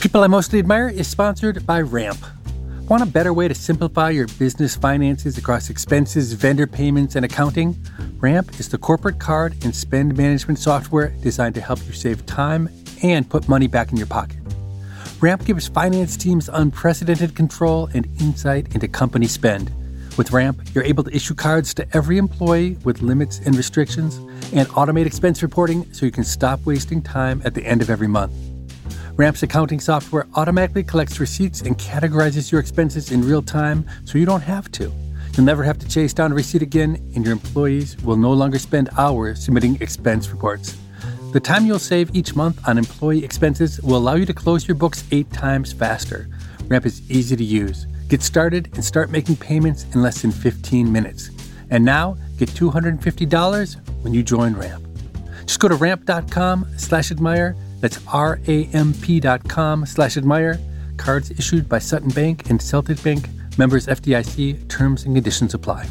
People I Mostly Admire is sponsored by Ramp. Want a better way to simplify your business finances across expenses, vendor payments, and accounting? Ramp is the corporate card and spend management software designed to help you save time and put money back in your pocket. Ramp gives finance teams unprecedented control and insight into company spend. With Ramp, you're able to issue cards to every employee with limits and restrictions and automate expense reporting so you can stop wasting time at the end of every month. Ramp's accounting software automatically collects receipts and categorizes your expenses in real time so you don't have to. You'll never have to chase down a receipt again, and your employees will no longer spend hours submitting expense reports. The time you'll save each month on employee expenses will allow you to close your books eight times faster. Ramp is easy to use. Get started and start making payments in less than 15 minutes. And now, get $250 when you join Ramp. Just go to ramp.com slash admire that's R-A-M-P dot com slash admire. Cards issued by Sutton Bank and Celtic Bank. Members FDIC. Terms and conditions apply.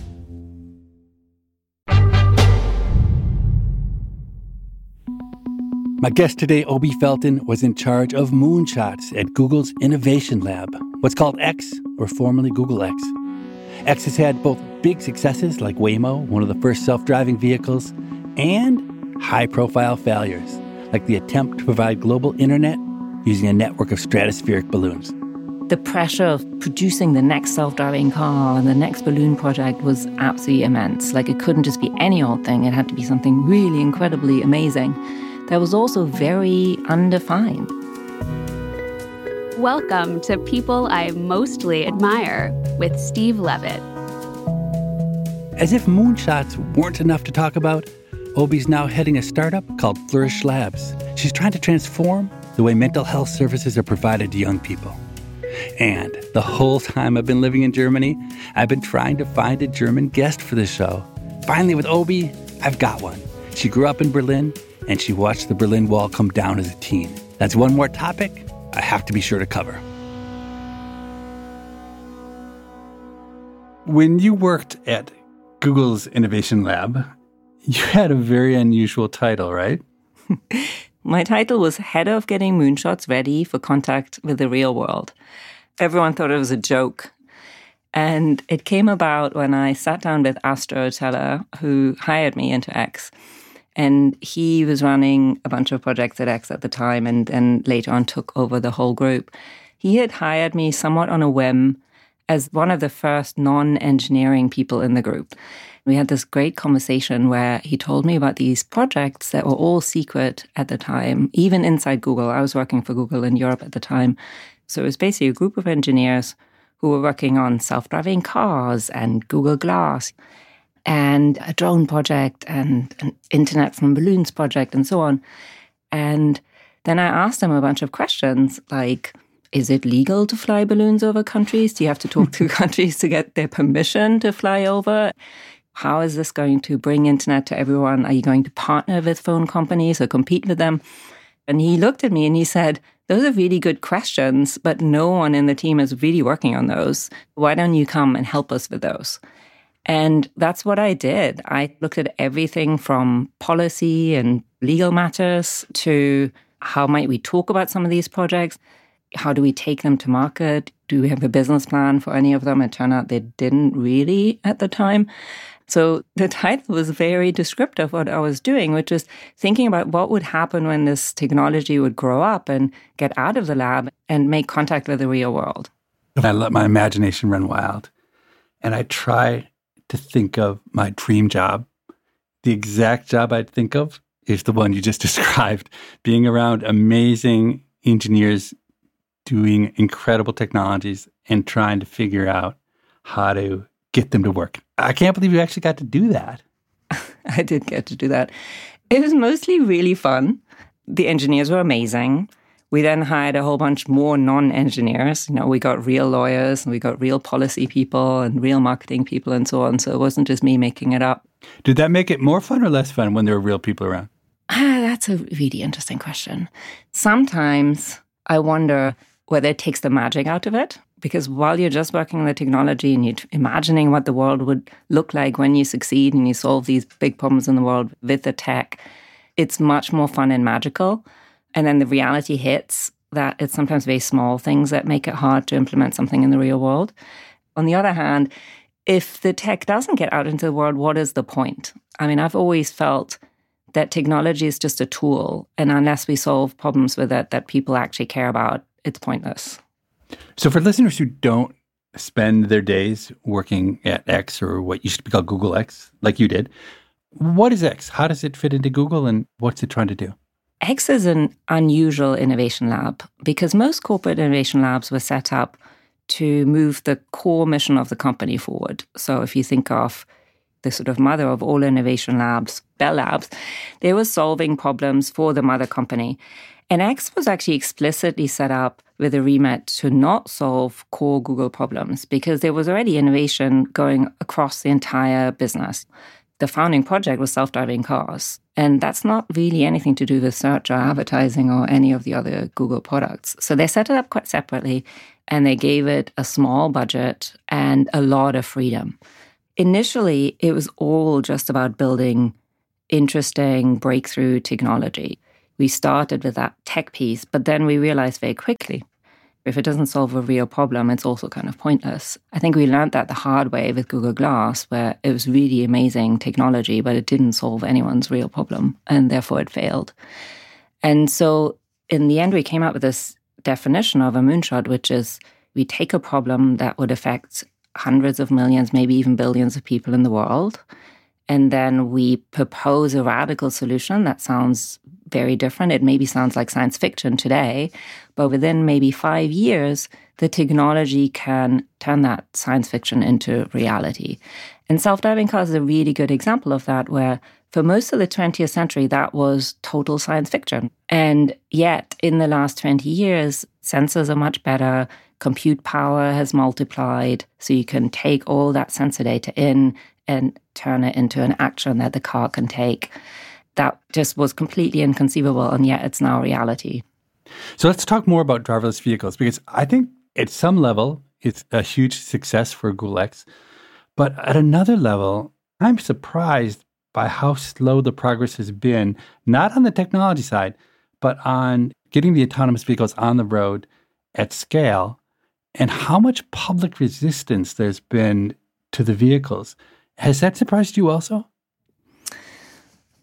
My guest today, Obi Felten, was in charge of moonshots at Google's Innovation Lab, what's called X, or formerly Google X. X has had both big successes like Waymo, one of the first self driving vehicles, and high profile failures like the attempt to provide global internet using a network of stratospheric balloons. The pressure of producing the next self driving car and the next balloon project was absolutely immense. Like, it couldn't just be any old thing, it had to be something really incredibly amazing that was also very undefined. Welcome to People I Mostly Admire with Steve Levitt. As if moonshots weren't enough to talk about, Obi's now heading a startup called Flourish Labs. She's trying to transform the way mental health services are provided to young people. And the whole time I've been living in Germany, I've been trying to find a German guest for the show. Finally, with Obi, I've got one. She grew up in Berlin and she watched the Berlin Wall come down as a teen. That's one more topic I have to be sure to cover. When you worked at Google's Innovation Lab, you had a very unusual title, right? My title was Head of Getting Moonshots Ready for Contact with the Real World. Everyone thought it was a joke. And it came about when I sat down with Astro Teller, who hired me into X. And he was running a bunch of projects at X at the time and then later on took over the whole group. He had hired me somewhat on a whim as one of the first non engineering people in the group. We had this great conversation where he told me about these projects that were all secret at the time, even inside Google. I was working for Google in Europe at the time. So it was basically a group of engineers who were working on self driving cars and Google Glass and a drone project and an Internet from Balloons project and so on. And then I asked them a bunch of questions like, is it legal to fly balloons over countries? Do you have to talk to countries to get their permission to fly over? How is this going to bring internet to everyone? Are you going to partner with phone companies or compete with them? And he looked at me and he said, Those are really good questions, but no one in the team is really working on those. Why don't you come and help us with those? And that's what I did. I looked at everything from policy and legal matters to how might we talk about some of these projects? How do we take them to market? Do we have a business plan for any of them? It turned out they didn't really at the time. So the title was very descriptive of what I was doing, which is thinking about what would happen when this technology would grow up and get out of the lab and make contact with the real world. I let my imagination run wild. And I try to think of my dream job. The exact job I'd think of is the one you just described being around amazing engineers doing incredible technologies and trying to figure out how to get them to work. I can't believe you actually got to do that. I did get to do that. It was mostly really fun. The engineers were amazing. We then hired a whole bunch more non engineers. You know, we got real lawyers and we got real policy people and real marketing people and so on. So it wasn't just me making it up. Did that make it more fun or less fun when there were real people around? Ah, that's a really interesting question. Sometimes I wonder whether it takes the magic out of it. Because while you're just working on the technology and you're imagining what the world would look like when you succeed and you solve these big problems in the world with the tech, it's much more fun and magical. And then the reality hits that it's sometimes very small things that make it hard to implement something in the real world. On the other hand, if the tech doesn't get out into the world, what is the point? I mean, I've always felt that technology is just a tool. And unless we solve problems with it that people actually care about, it's pointless. So, for listeners who don't spend their days working at X or what used to be called Google X, like you did, what is X? How does it fit into Google and what's it trying to do? X is an unusual innovation lab because most corporate innovation labs were set up to move the core mission of the company forward. So if you think of the sort of mother of all innovation labs, Bell Labs, they were solving problems for the mother company. And X was actually explicitly set up with a remit to not solve core Google problems because there was already innovation going across the entire business. The founding project was self driving cars. And that's not really anything to do with search or advertising or any of the other Google products. So they set it up quite separately and they gave it a small budget and a lot of freedom. Initially, it was all just about building interesting breakthrough technology. We started with that tech piece, but then we realized very quickly if it doesn't solve a real problem, it's also kind of pointless. I think we learned that the hard way with Google Glass, where it was really amazing technology, but it didn't solve anyone's real problem, and therefore it failed. And so in the end, we came up with this definition of a moonshot, which is we take a problem that would affect hundreds of millions, maybe even billions of people in the world. And then we propose a radical solution that sounds very different. It maybe sounds like science fiction today, but within maybe five years, the technology can turn that science fiction into reality. And self driving cars is a really good example of that, where for most of the 20th century, that was total science fiction. And yet, in the last 20 years, sensors are much better, compute power has multiplied, so you can take all that sensor data in and turn it into an action that the car can take that just was completely inconceivable, and yet it's now reality. So let's talk more about driverless vehicles because I think at some level it's a huge success for Google X. But at another level, I'm surprised by how slow the progress has been, not on the technology side, but on getting the autonomous vehicles on the road at scale and how much public resistance there's been to the vehicles. Has that surprised you also?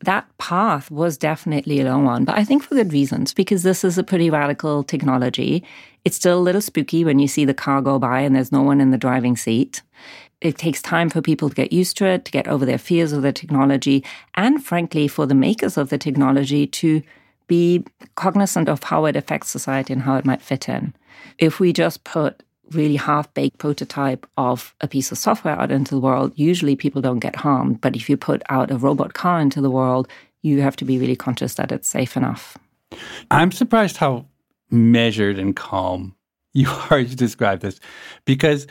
That path was definitely a long one, but I think for good reasons, because this is a pretty radical technology. It's still a little spooky when you see the car go by and there's no one in the driving seat. It takes time for people to get used to it, to get over their fears of the technology, and frankly, for the makers of the technology to be cognizant of how it affects society and how it might fit in. If we just put really half baked prototype of a piece of software out into the world, usually people don't get harmed. But if you put out a robot car into the world, you have to be really conscious that it's safe enough. I'm surprised how measured and calm you are to describe this because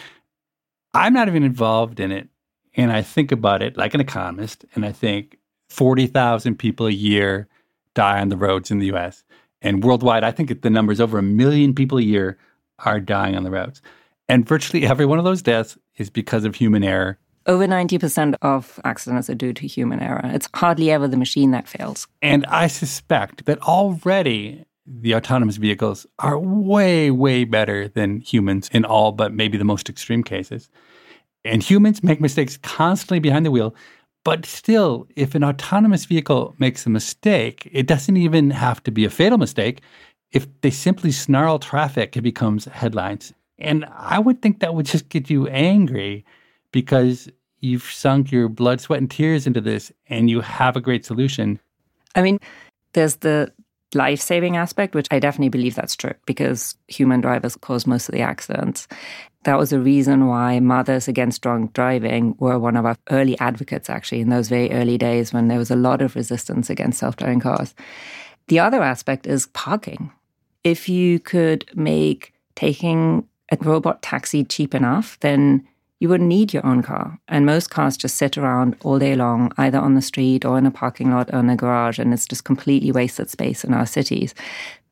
I'm not even involved in it. And I think about it like an economist, and I think 40,000 people a year die on the roads in the US. And worldwide, I think the number is over a million people a year are dying on the roads. And virtually every one of those deaths is because of human error. Over 90% of accidents are due to human error. It's hardly ever the machine that fails. And I suspect that already the autonomous vehicles are way, way better than humans in all but maybe the most extreme cases. And humans make mistakes constantly behind the wheel. But still, if an autonomous vehicle makes a mistake, it doesn't even have to be a fatal mistake if they simply snarl traffic, it becomes headlines. And I would think that would just get you angry because you've sunk your blood, sweat, and tears into this and you have a great solution. I mean, there's the life saving aspect, which I definitely believe that's true because human drivers cause most of the accidents. That was the reason why Mothers Against Drunk Driving were one of our early advocates, actually, in those very early days when there was a lot of resistance against self driving cars The other aspect is parking. If you could make taking a robot taxi cheap enough, then you wouldn't need your own car. And most cars just sit around all day long, either on the street or in a parking lot or in a garage, and it's just completely wasted space in our cities.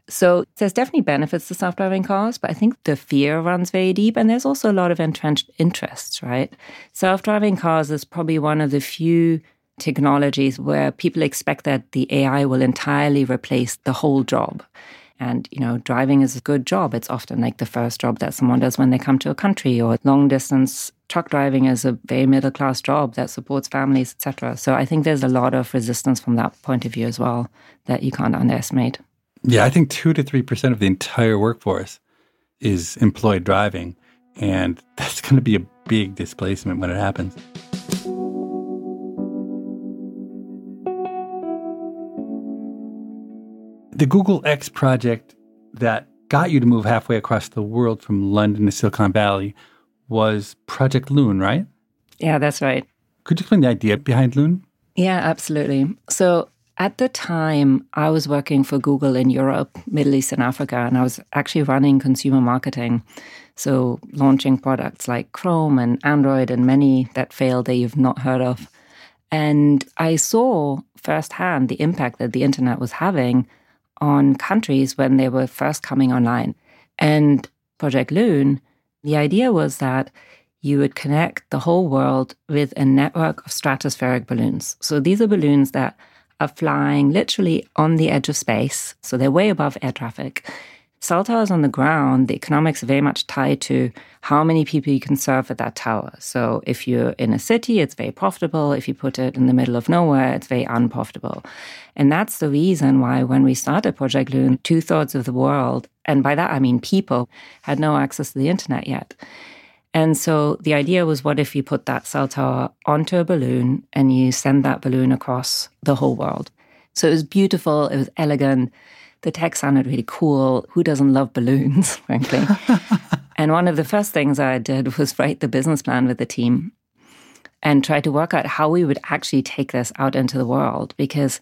So there's definitely benefits to self-driving cars, but I think the fear runs very deep, and there's also a lot of entrenched interests. Right, self-driving cars is probably one of the few technologies where people expect that the AI will entirely replace the whole job. And, you know, driving is a good job. It's often like the first job that someone does when they come to a country, or long distance truck driving is a very middle class job that supports families, etc. So I think there's a lot of resistance from that point of view as well that you can't underestimate. Yeah, I think two to three percent of the entire workforce is employed driving, and that's going to be a big displacement when it happens. The Google X project that got you to move halfway across the world from London to Silicon Valley was Project Loon, right? Yeah, that's right. Could you explain the idea behind Loon? Yeah, absolutely. So at the time, I was working for Google in Europe, Middle East, and Africa, and I was actually running consumer marketing. So, launching products like Chrome and Android and many that failed that you've not heard of. And I saw firsthand the impact that the internet was having on countries when they were first coming online. And Project Loon, the idea was that you would connect the whole world with a network of stratospheric balloons. So these are balloons that are flying literally on the edge of space. So they're way above air traffic. Cell towers on the ground, the economics are very much tied to how many people you can serve at that tower. So if you're in a city, it's very profitable. If you put it in the middle of nowhere, it's very unprofitable. And that's the reason why when we started Project Loon, two thirds of the world, and by that I mean people, had no access to the internet yet. And so the idea was what if you put that cell tower onto a balloon and you send that balloon across the whole world? So it was beautiful, it was elegant the tech sounded really cool. Who doesn't love balloons, frankly? and one of the first things I did was write the business plan with the team and try to work out how we would actually take this out into the world. Because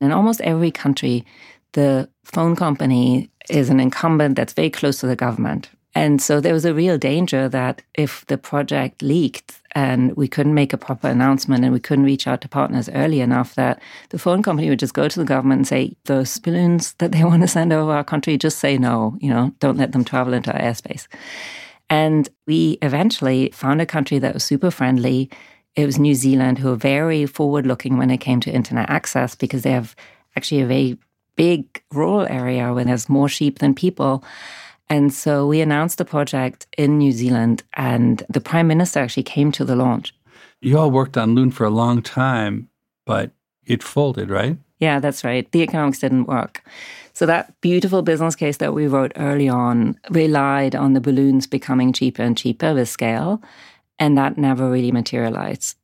in almost every country, the phone company is an incumbent that's very close to the government. And so there was a real danger that if the project leaked and we couldn't make a proper announcement and we couldn't reach out to partners early enough, that the phone company would just go to the government and say, those balloons that they want to send over our country, just say no, you know, don't let them travel into our airspace. And we eventually found a country that was super friendly. It was New Zealand, who are very forward looking when it came to internet access because they have actually a very big rural area where there's more sheep than people. And so we announced the project in New Zealand, and the Prime Minister actually came to the launch. You all worked on Loon for a long time, but it folded, right? Yeah, that's right. The economics didn't work. So that beautiful business case that we wrote early on relied on the balloons becoming cheaper and cheaper with scale, and that never really materialized.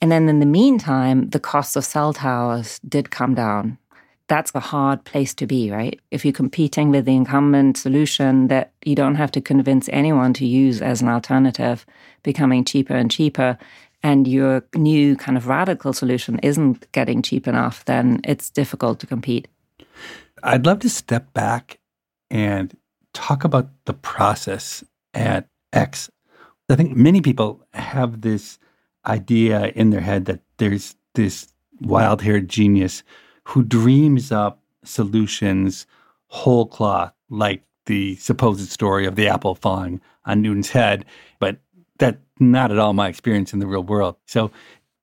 And then in the meantime, the cost of cell towers did come down that's a hard place to be, right? If you're competing with the incumbent solution that you don't have to convince anyone to use as an alternative, becoming cheaper and cheaper, and your new kind of radical solution isn't getting cheap enough, then it's difficult to compete. I'd love to step back and talk about the process at X. I think many people have this idea in their head that there's this wild haired genius who dreams up solutions whole cloth, like the supposed story of the apple falling on Newton's head. But that's not at all my experience in the real world. So,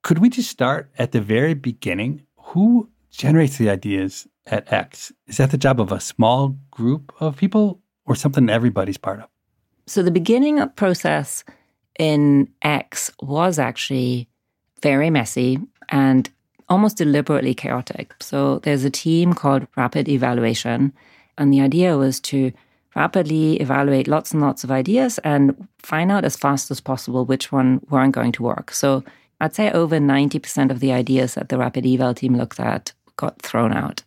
could we just start at the very beginning? Who generates the ideas at X? Is that the job of a small group of people or something everybody's part of? So, the beginning of process in X was actually very messy and almost deliberately chaotic. So there's a team called Rapid Evaluation, and the idea was to rapidly evaluate lots and lots of ideas and find out as fast as possible which one weren't going to work. So I'd say over 90% of the ideas that the Rapid Eval team looked at got thrown out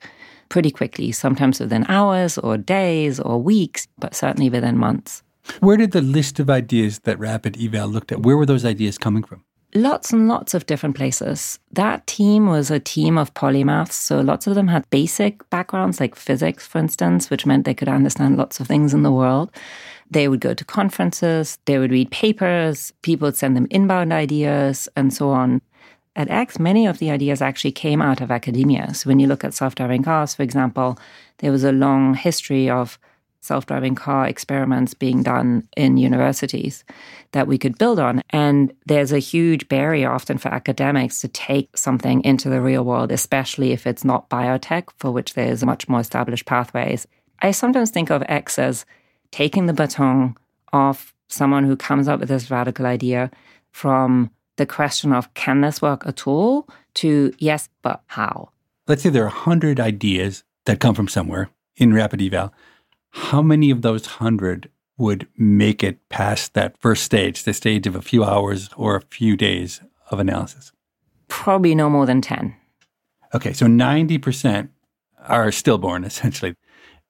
pretty quickly, sometimes within hours or days or weeks, but certainly within months. Where did the list of ideas that Rapid Eval looked at, where were those ideas coming from? Lots and lots of different places. That team was a team of polymaths. So lots of them had basic backgrounds, like physics, for instance, which meant they could understand lots of things in the world. They would go to conferences, they would read papers, people would send them inbound ideas, and so on. At X, many of the ideas actually came out of academia. So when you look at self driving cars, for example, there was a long history of self driving car experiments being done in universities that we could build on. And there's a huge barrier often for academics to take something into the real world, especially if it's not biotech, for which there's much more established pathways. I sometimes think of X as taking the baton off someone who comes up with this radical idea from the question of can this work at all to yes, but how? Let's say there are 100 ideas that come from somewhere in Rapid Eval how many of those 100 would make it past that first stage, the stage of a few hours or a few days of analysis? Probably no more than 10. Okay, so 90% are stillborn, essentially.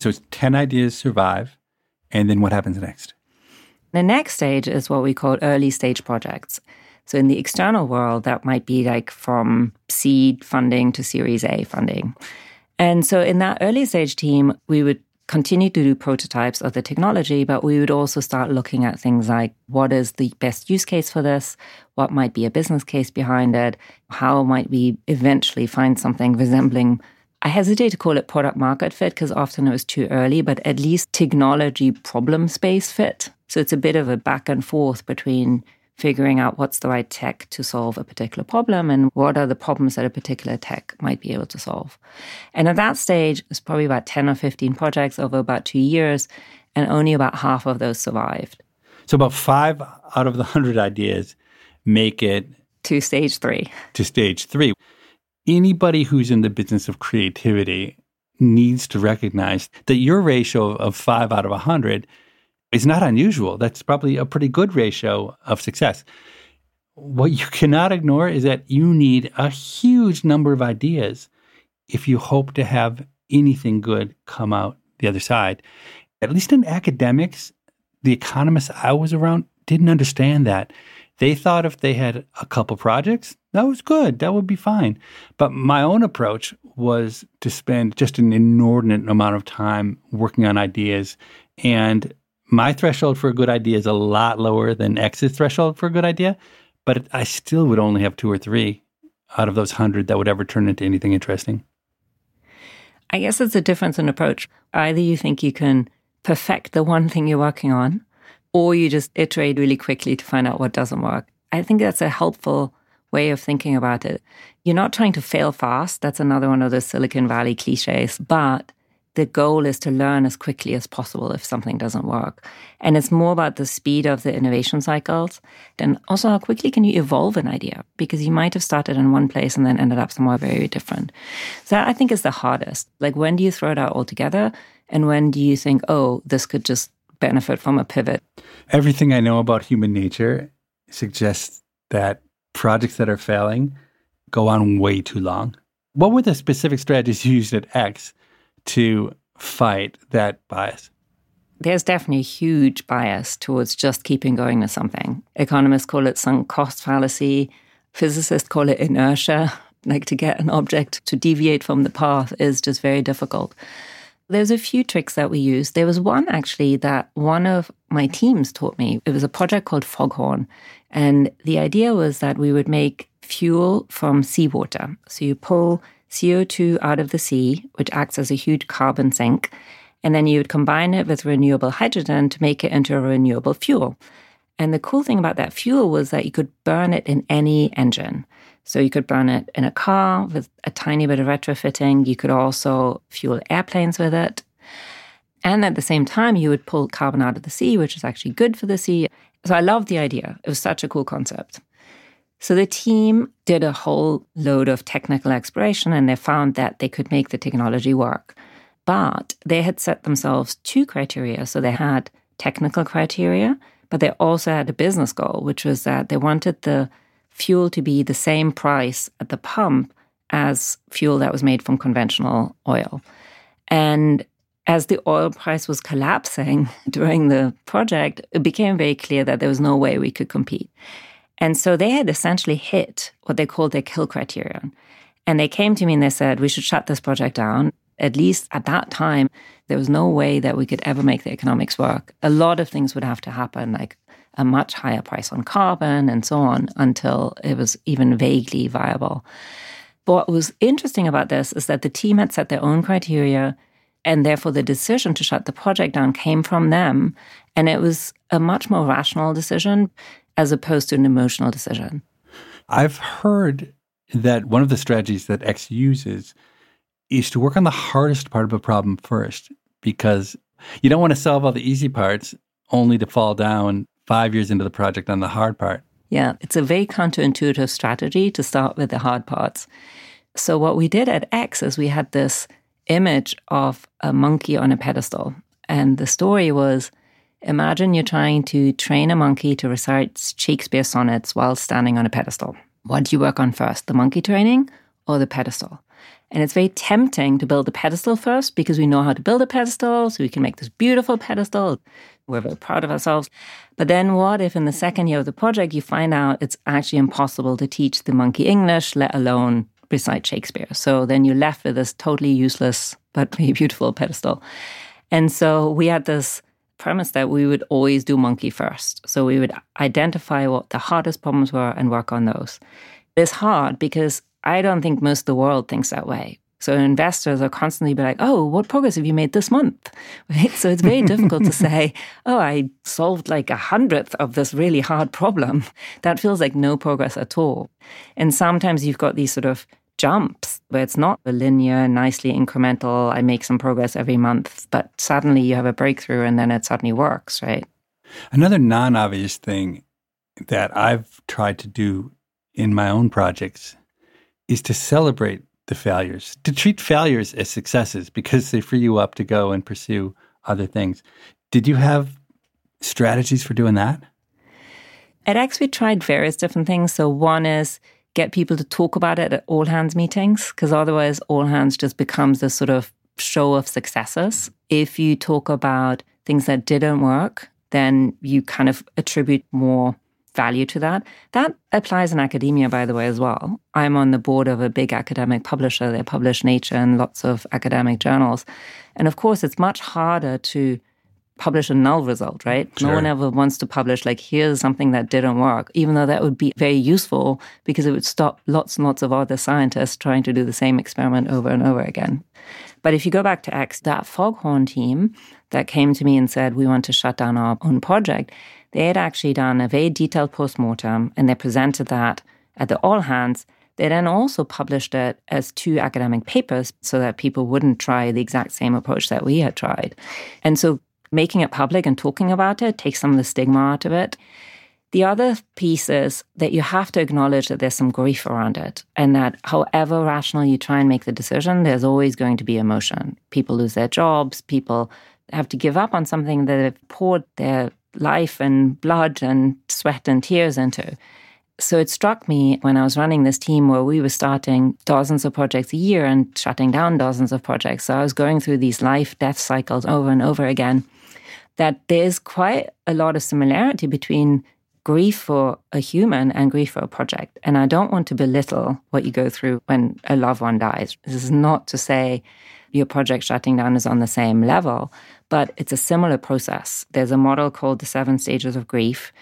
So it's 10 ideas survive, and then what happens next? The next stage is what we call early stage projects. So in the external world, that might be like from seed funding to Series A funding. And so in that early stage team, we would continue to do prototypes of the technology, but we would also start looking at things like what is the best use case for this? What might be a business case behind it? How might we eventually find something resembling? I hesitate to call it product market fit because often it was too early, but at least technology problem space fit. So it's a bit of a back and forth between figuring out what's the right tech to solve a particular problem and what are the problems that a particular tech might be able to solve. And at that stage, it's probably about 10 or 15 projects over about two years, and only about half of those survived. So about five out of the 100 ideas make it to stage three. To stage three. Anybody who's in the business of creativity needs to recognize that your ratio of five out of a 100 is not unusual. That's probably a pretty good ratio of success. What you cannot ignore is that you need a huge number of ideas if you hope to have anything good come out the other side. At least in academics, the economists I was around didn't understand that. They thought if they had a couple projects, that was good, that would be fine. But my own approach was to spend just an inordinate amount of time working on ideas and my threshold for a good idea is a lot lower than X's threshold for a good idea, but I still would only have two or three out of those hundred that would ever turn into anything interesting. I guess it's a difference in approach. Either you think you can perfect the one thing you're working on, or you just iterate really quickly to find out what doesn't work. I think that's a helpful way of thinking about it. You're not trying to fail fast. That's another one of the Silicon Valley cliches, but the goal is to learn as quickly as possible if something doesn't work. And it's more about the speed of the innovation cycles and also how quickly can you evolve an idea because you might have started in one place and then ended up somewhere very different. So I think is the hardest. Like when do you throw it out altogether and when do you think, oh, this could just benefit from a pivot? Everything I know about human nature suggests that projects that are failing go on way too long. What were the specific strategies you used at X to fight that bias? There's definitely a huge bias towards just keeping going with something. Economists call it sunk cost fallacy. Physicists call it inertia. Like to get an object to deviate from the path is just very difficult. There's a few tricks that we use. There was one actually that one of my teams taught me. It was a project called Foghorn. And the idea was that we would make fuel from seawater. So you pull CO2 out of the sea, which acts as a huge carbon sink, and then you would combine it with renewable hydrogen to make it into a renewable fuel. And the cool thing about that fuel was that you could burn it in any engine. So you could burn it in a car with a tiny bit of retrofitting. You could also fuel airplanes with it. And at the same time, you would pull carbon out of the sea, which is actually good for the sea. So I loved the idea. It was such a cool concept. So the team did a whole load of technical exploration and they found that they could make the technology work. But they had set themselves two criteria. So they had technical criteria, but they also had a business goal, which was that they wanted the fuel to be the same price at the pump as fuel that was made from conventional oil. And as the oil price was collapsing during the project, it became very clear that there was no way we could compete. And so they had essentially hit what they called their kill criterion. And they came to me and they said, we should shut this project down. At least at that time, there was no way that we could ever make the economics work. A lot of things would have to happen, like a much higher price on carbon and so on, until it was even vaguely viable. But what was interesting about this is that the team had set their own criteria, and therefore the decision to shut the project down came from them. And it was a much more rational decision as opposed to an emotional decision. I've heard that one of the strategies that X uses is to work on the hardest part of a problem first because you don't want to solve all the easy parts only to fall down five years into the project on the hard part. Yeah, it's a very counterintuitive strategy to start with the hard parts. So, what we did at X is we had this image of a monkey on a pedestal. And the story was imagine you're trying to train a monkey to recite Shakespeare sonnets while standing on a pedestal. What do you work on first, the monkey training or the pedestal? And it's very tempting to build the pedestal first because we know how to build a pedestal, so we can make this beautiful pedestal. We're very proud of ourselves. But then what if in the second year of the project you find out it's actually impossible to teach the monkey English, let alone recite Shakespeare? So then you're left with this totally useless but very beautiful pedestal. And so we had this premise that we would always do monkey first. So we would identify what the hardest problems were and work on those. It's hard because I don't think most of the world thinks that way. So investors are constantly be like, "Oh, what progress have you made this month?" Right? So it's very difficult to say, "Oh, I solved like a hundredth of this really hard problem." That feels like no progress at all. And sometimes you've got these sort of jumps where it's not a linear, nicely incremental. I make some progress every month, but suddenly you have a breakthrough, and then it suddenly works, right? Another non-obvious thing that I've tried to do in my own projects is to celebrate the failures, to treat failures as successes because they free you up to go and pursue other things. Did you have strategies for doing that? At X, we tried various different things. So, one is get people to talk about it at all hands meetings, because otherwise, all hands just becomes a sort of show of successes. If you talk about things that didn't work, then you kind of attribute more value to that. That applies in academia, by the way, as well. I'm on the board of a big academic publisher. They publish Nature and lots of academic journals. And of course, it's much harder to publish a null result, right? Sure. No one ever wants to publish, like, here's something that didn't work, even though that would be very useful because it would stop lots and lots of other scientists trying to do the same experiment over and over again. But if you go back to X, that Foghorn team that came to me and said, we want to shut down our own project, they had actually done a very detailed postmortem and they presented that at the all hands. They then also published it as two academic papers so that people wouldn't try the exact same approach that we had tried. And so making it public and talking about it takes some of the stigma out of it. The other piece is that you have to acknowledge that there's some grief around it, and that however rational you try and make the decision, there's always going to be emotion. People lose their jobs, people have to give up on something that they've poured their life and blood and sweat and tears into. So it struck me when I was running this team where we were starting dozens of projects a year and shutting down dozens of projects. So I was going through these life death cycles over and over again. That there's quite a lot of similarity between grief for a human and grief for a project. And I don't want to belittle what you go through when a loved one dies. This is not to say your project shutting down is on the same level, but it's a similar process. There's a model called the seven stages of grief.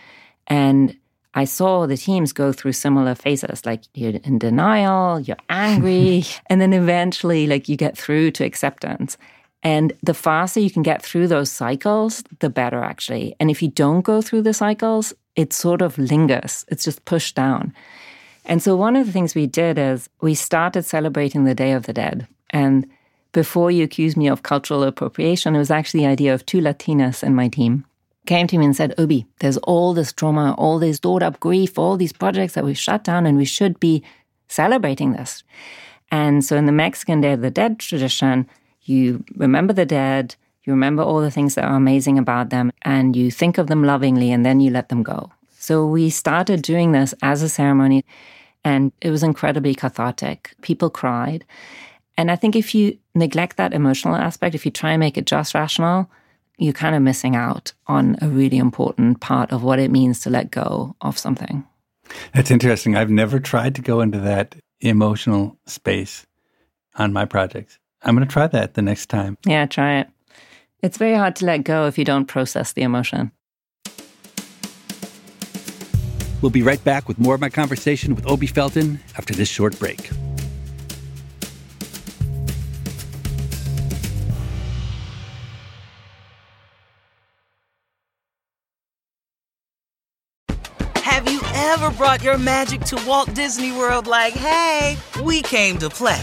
And I saw the teams go through similar phases, like you're in denial, you're angry, and then eventually, like you get through to acceptance. And the faster you can get through those cycles, the better, actually. And if you don't go through the cycles, it sort of lingers, it's just pushed down. And so, one of the things we did is we started celebrating the Day of the Dead. And before you accused me of cultural appropriation, it was actually the idea of two Latinas in my team came to me and said, Obi, there's all this trauma, all this stored up grief, all these projects that we've shut down, and we should be celebrating this. And so in the Mexican Day of the Dead tradition, you remember the dead, you remember all the things that are amazing about them, and you think of them lovingly, and then you let them go. So we started doing this as a ceremony, and it was incredibly cathartic. People cried. And I think if you neglect that emotional aspect, if you try and make it just rational, you're kind of missing out on a really important part of what it means to let go of something. That's interesting. I've never tried to go into that emotional space on my projects. I'm going to try that the next time. Yeah, try it. It's very hard to let go if you don't process the emotion. We'll be right back with more of my conversation with Obi Felten after this short break. Have you ever brought your magic to Walt Disney World like, hey, we came to play?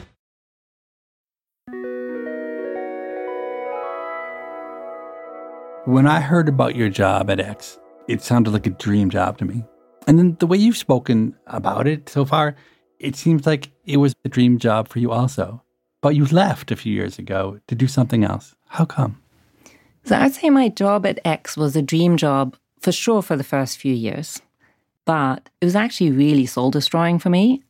When I heard about your job at X, it sounded like a dream job to me. And then the way you've spoken about it so far, it seems like it was a dream job for you also. But you left a few years ago to do something else. How come? So I'd say my job at X was a dream job for sure for the first few years. But it was actually really soul destroying for me.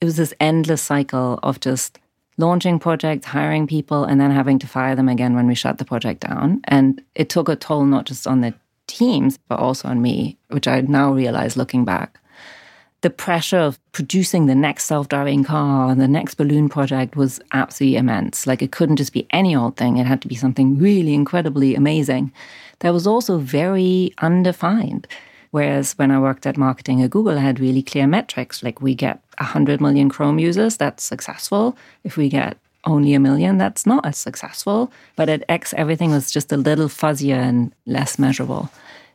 It was this endless cycle of just launching projects, hiring people, and then having to fire them again when we shut the project down. And it took a toll not just on the teams, but also on me, which I now realize looking back. The pressure of producing the next self driving car and the next balloon project was absolutely immense. Like it couldn't just be any old thing, it had to be something really incredibly amazing. That was also very undefined. Whereas when I worked at marketing at Google, I had really clear metrics. Like we get 100 million Chrome users, that's successful. If we get only a million, that's not as successful. But at X, everything was just a little fuzzier and less measurable.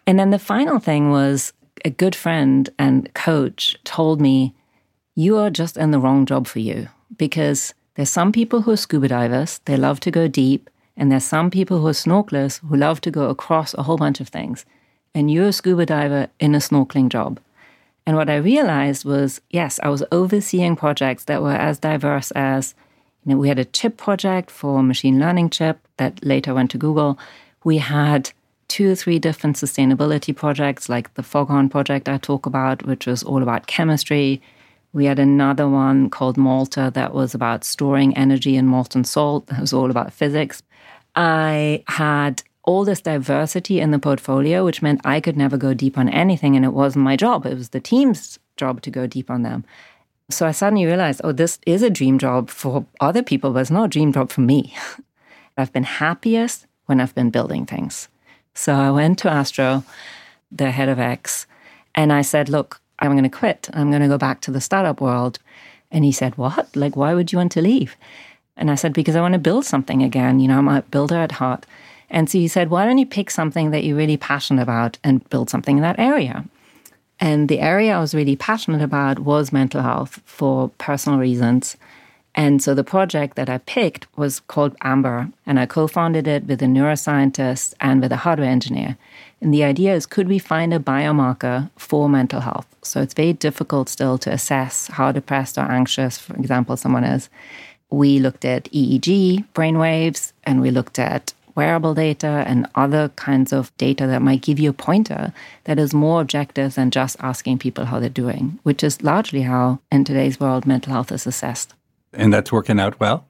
And then the final thing was a good friend and coach told me, You are just in the wrong job for you because there's some people who are scuba divers, they love to go deep, and there's some people who are snorkelers who love to go across a whole bunch of things and you're a scuba diver in a snorkeling job. And what I realized was yes, I was overseeing projects that were as diverse as you know, we had a chip project for machine learning chip that later went to Google. We had two or three different sustainability projects, like the Foghorn project I talk about, which was all about chemistry. We had another one called Malta that was about storing energy in molten salt. That was all about physics. I had all this diversity in the portfolio, which meant I could never go deep on anything. And it wasn't my job, it was the team's job to go deep on them. So I suddenly realized, oh, this is a dream job for other people, but it's not a dream job for me. I've been happiest when I've been building things. So I went to Astro, the head of X, and I said, look, I'm going to quit. I'm going to go back to the startup world. And he said, what? Like, why would you want to leave? And I said, because I want to build something again. You know, I'm a builder at heart. And so he said, why don't you pick something that you're really passionate about and build something in that area? And the area I was really passionate about was mental health for personal reasons. And so the project that I picked was called Amber, and I co founded it with a neuroscientist and with a hardware engineer. And the idea is could we find a biomarker for mental health? So it's very difficult still to assess how depressed or anxious, for example, someone is. We looked at EEG brainwaves and we looked at wearable data and other kinds of data that might give you a pointer that is more objective than just asking people how they're doing, which is largely how, in today's world, mental health is assessed. And that's working out well?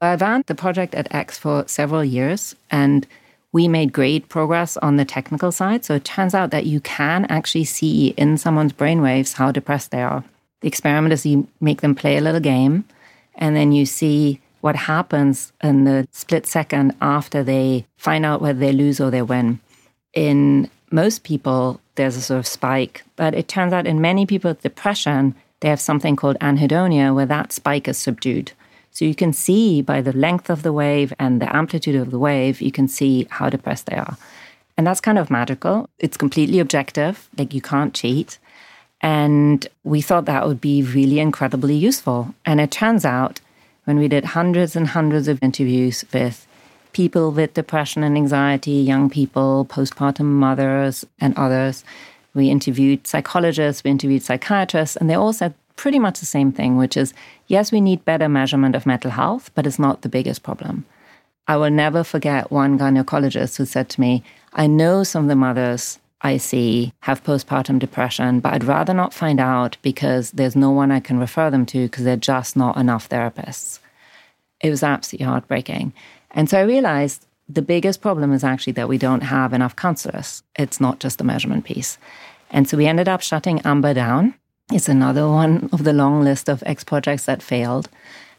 I've ran the project at X for several years and we made great progress on the technical side. So it turns out that you can actually see in someone's brainwaves how depressed they are. The experiment is you make them play a little game and then you see what happens in the split second after they find out whether they lose or they win. In most people, there's a sort of spike, but it turns out in many people with depression, they have something called anhedonia where that spike is subdued. So you can see by the length of the wave and the amplitude of the wave, you can see how depressed they are. And that's kind of magical. It's completely objective, like you can't cheat. And we thought that would be really incredibly useful. And it turns out when we did hundreds and hundreds of interviews with people with depression and anxiety, young people, postpartum mothers, and others, we interviewed psychologists, we interviewed psychiatrists, and they all said pretty much the same thing, which is yes, we need better measurement of mental health, but it's not the biggest problem. I will never forget one gynecologist who said to me, I know some of the mothers I see have postpartum depression, but I'd rather not find out because there's no one I can refer them to because there are just not enough therapists. It was absolutely heartbreaking. And so I realized the biggest problem is actually that we don't have enough counselors. It's not just the measurement piece. And so we ended up shutting AMBER down. It's another one of the long list of X projects that failed.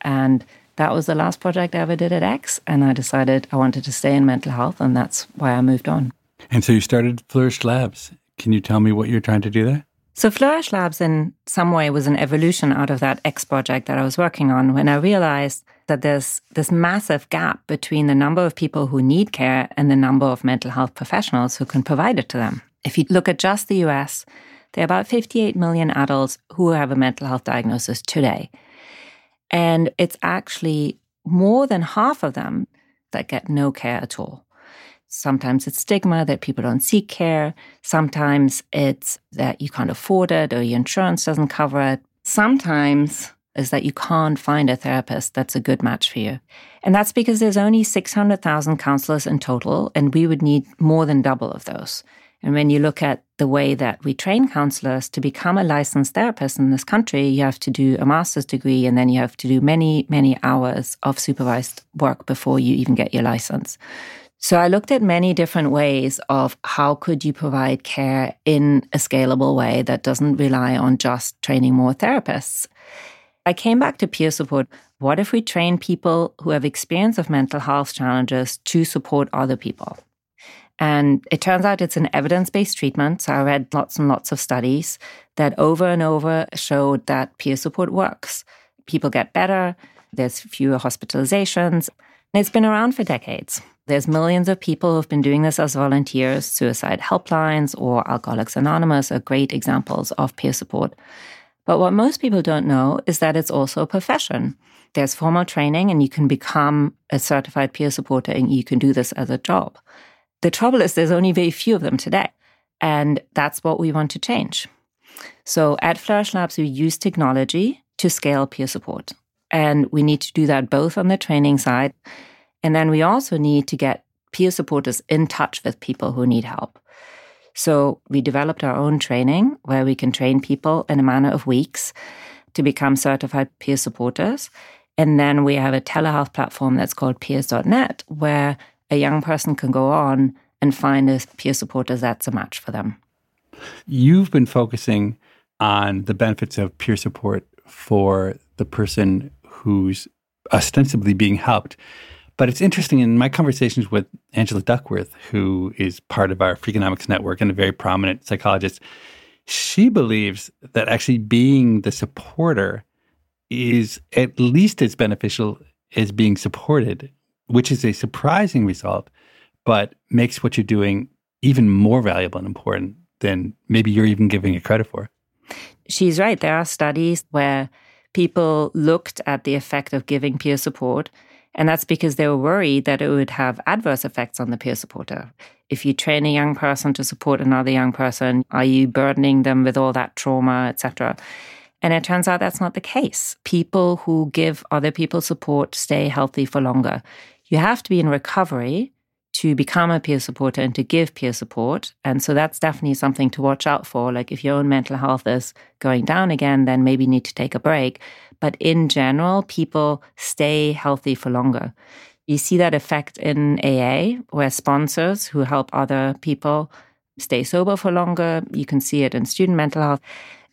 And that was the last project I ever did at X. And I decided I wanted to stay in mental health, and that's why I moved on. And so you started Flourish Labs. Can you tell me what you're trying to do there? So, Flourish Labs, in some way, was an evolution out of that X project that I was working on when I realized that there's this massive gap between the number of people who need care and the number of mental health professionals who can provide it to them. If you look at just the US, there are about 58 million adults who have a mental health diagnosis today. And it's actually more than half of them that get no care at all. Sometimes it's stigma that people don't seek care. Sometimes it's that you can't afford it or your insurance doesn't cover it. Sometimes is that you can't find a therapist that's a good match for you. And that's because there's only 600,000 counselors in total, and we would need more than double of those. And when you look at the way that we train counselors to become a licensed therapist in this country, you have to do a master's degree and then you have to do many, many hours of supervised work before you even get your license. So I looked at many different ways of how could you provide care in a scalable way that doesn't rely on just training more therapists. I came back to peer support. What if we train people who have experience of mental health challenges to support other people? And it turns out it's an evidence based treatment. So I read lots and lots of studies that over and over showed that peer support works. People get better, there's fewer hospitalizations. And it's been around for decades. There's millions of people who've been doing this as volunteers. Suicide helplines or Alcoholics Anonymous are great examples of peer support. But what most people don't know is that it's also a profession. There's formal training, and you can become a certified peer supporter, and you can do this as a job. The trouble is, there's only very few of them today. And that's what we want to change. So at Flourish Labs, we use technology to scale peer support. And we need to do that both on the training side and then we also need to get peer supporters in touch with people who need help. So we developed our own training where we can train people in a matter of weeks to become certified peer supporters. And then we have a telehealth platform that's called peers.net where a young person can go on and find a peer supporter that's a match for them. You've been focusing on the benefits of peer support for the person who's ostensibly being helped. But it's interesting in my conversations with Angela Duckworth, who is part of our Freakonomics network and a very prominent psychologist, she believes that actually being the supporter is at least as beneficial as being supported, which is a surprising result, but makes what you're doing even more valuable and important than maybe you're even giving it credit for. She's right. There are studies where people looked at the effect of giving peer support and that's because they were worried that it would have adverse effects on the peer supporter. If you train a young person to support another young person, are you burdening them with all that trauma, etc.? And it turns out that's not the case. People who give other people support stay healthy for longer. You have to be in recovery to become a peer supporter and to give peer support. And so that's definitely something to watch out for. Like if your own mental health is going down again, then maybe need to take a break. But in general, people stay healthy for longer. You see that effect in AA, where sponsors who help other people stay sober for longer. You can see it in student mental health.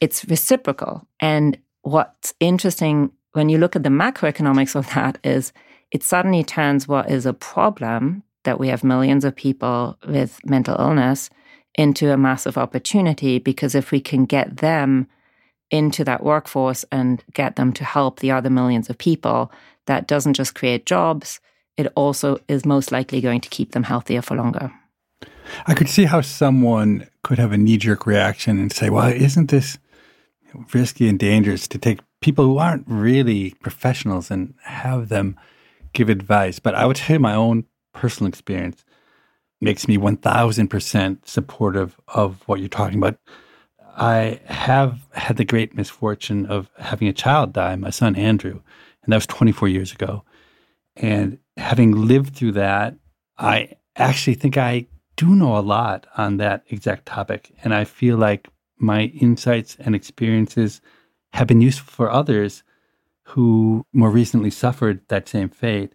It's reciprocal. And what's interesting when you look at the macroeconomics of that is it suddenly turns what is a problem that we have millions of people with mental illness into a massive opportunity because if we can get them into that workforce and get them to help the other millions of people, that doesn't just create jobs, it also is most likely going to keep them healthier for longer. I could see how someone could have a knee jerk reaction and say, well, isn't this risky and dangerous to take people who aren't really professionals and have them give advice? But I would say my own personal experience makes me 1000% supportive of what you're talking about. I have had the great misfortune of having a child die, my son Andrew, and that was 24 years ago. And having lived through that, I actually think I do know a lot on that exact topic. And I feel like my insights and experiences have been useful for others who more recently suffered that same fate.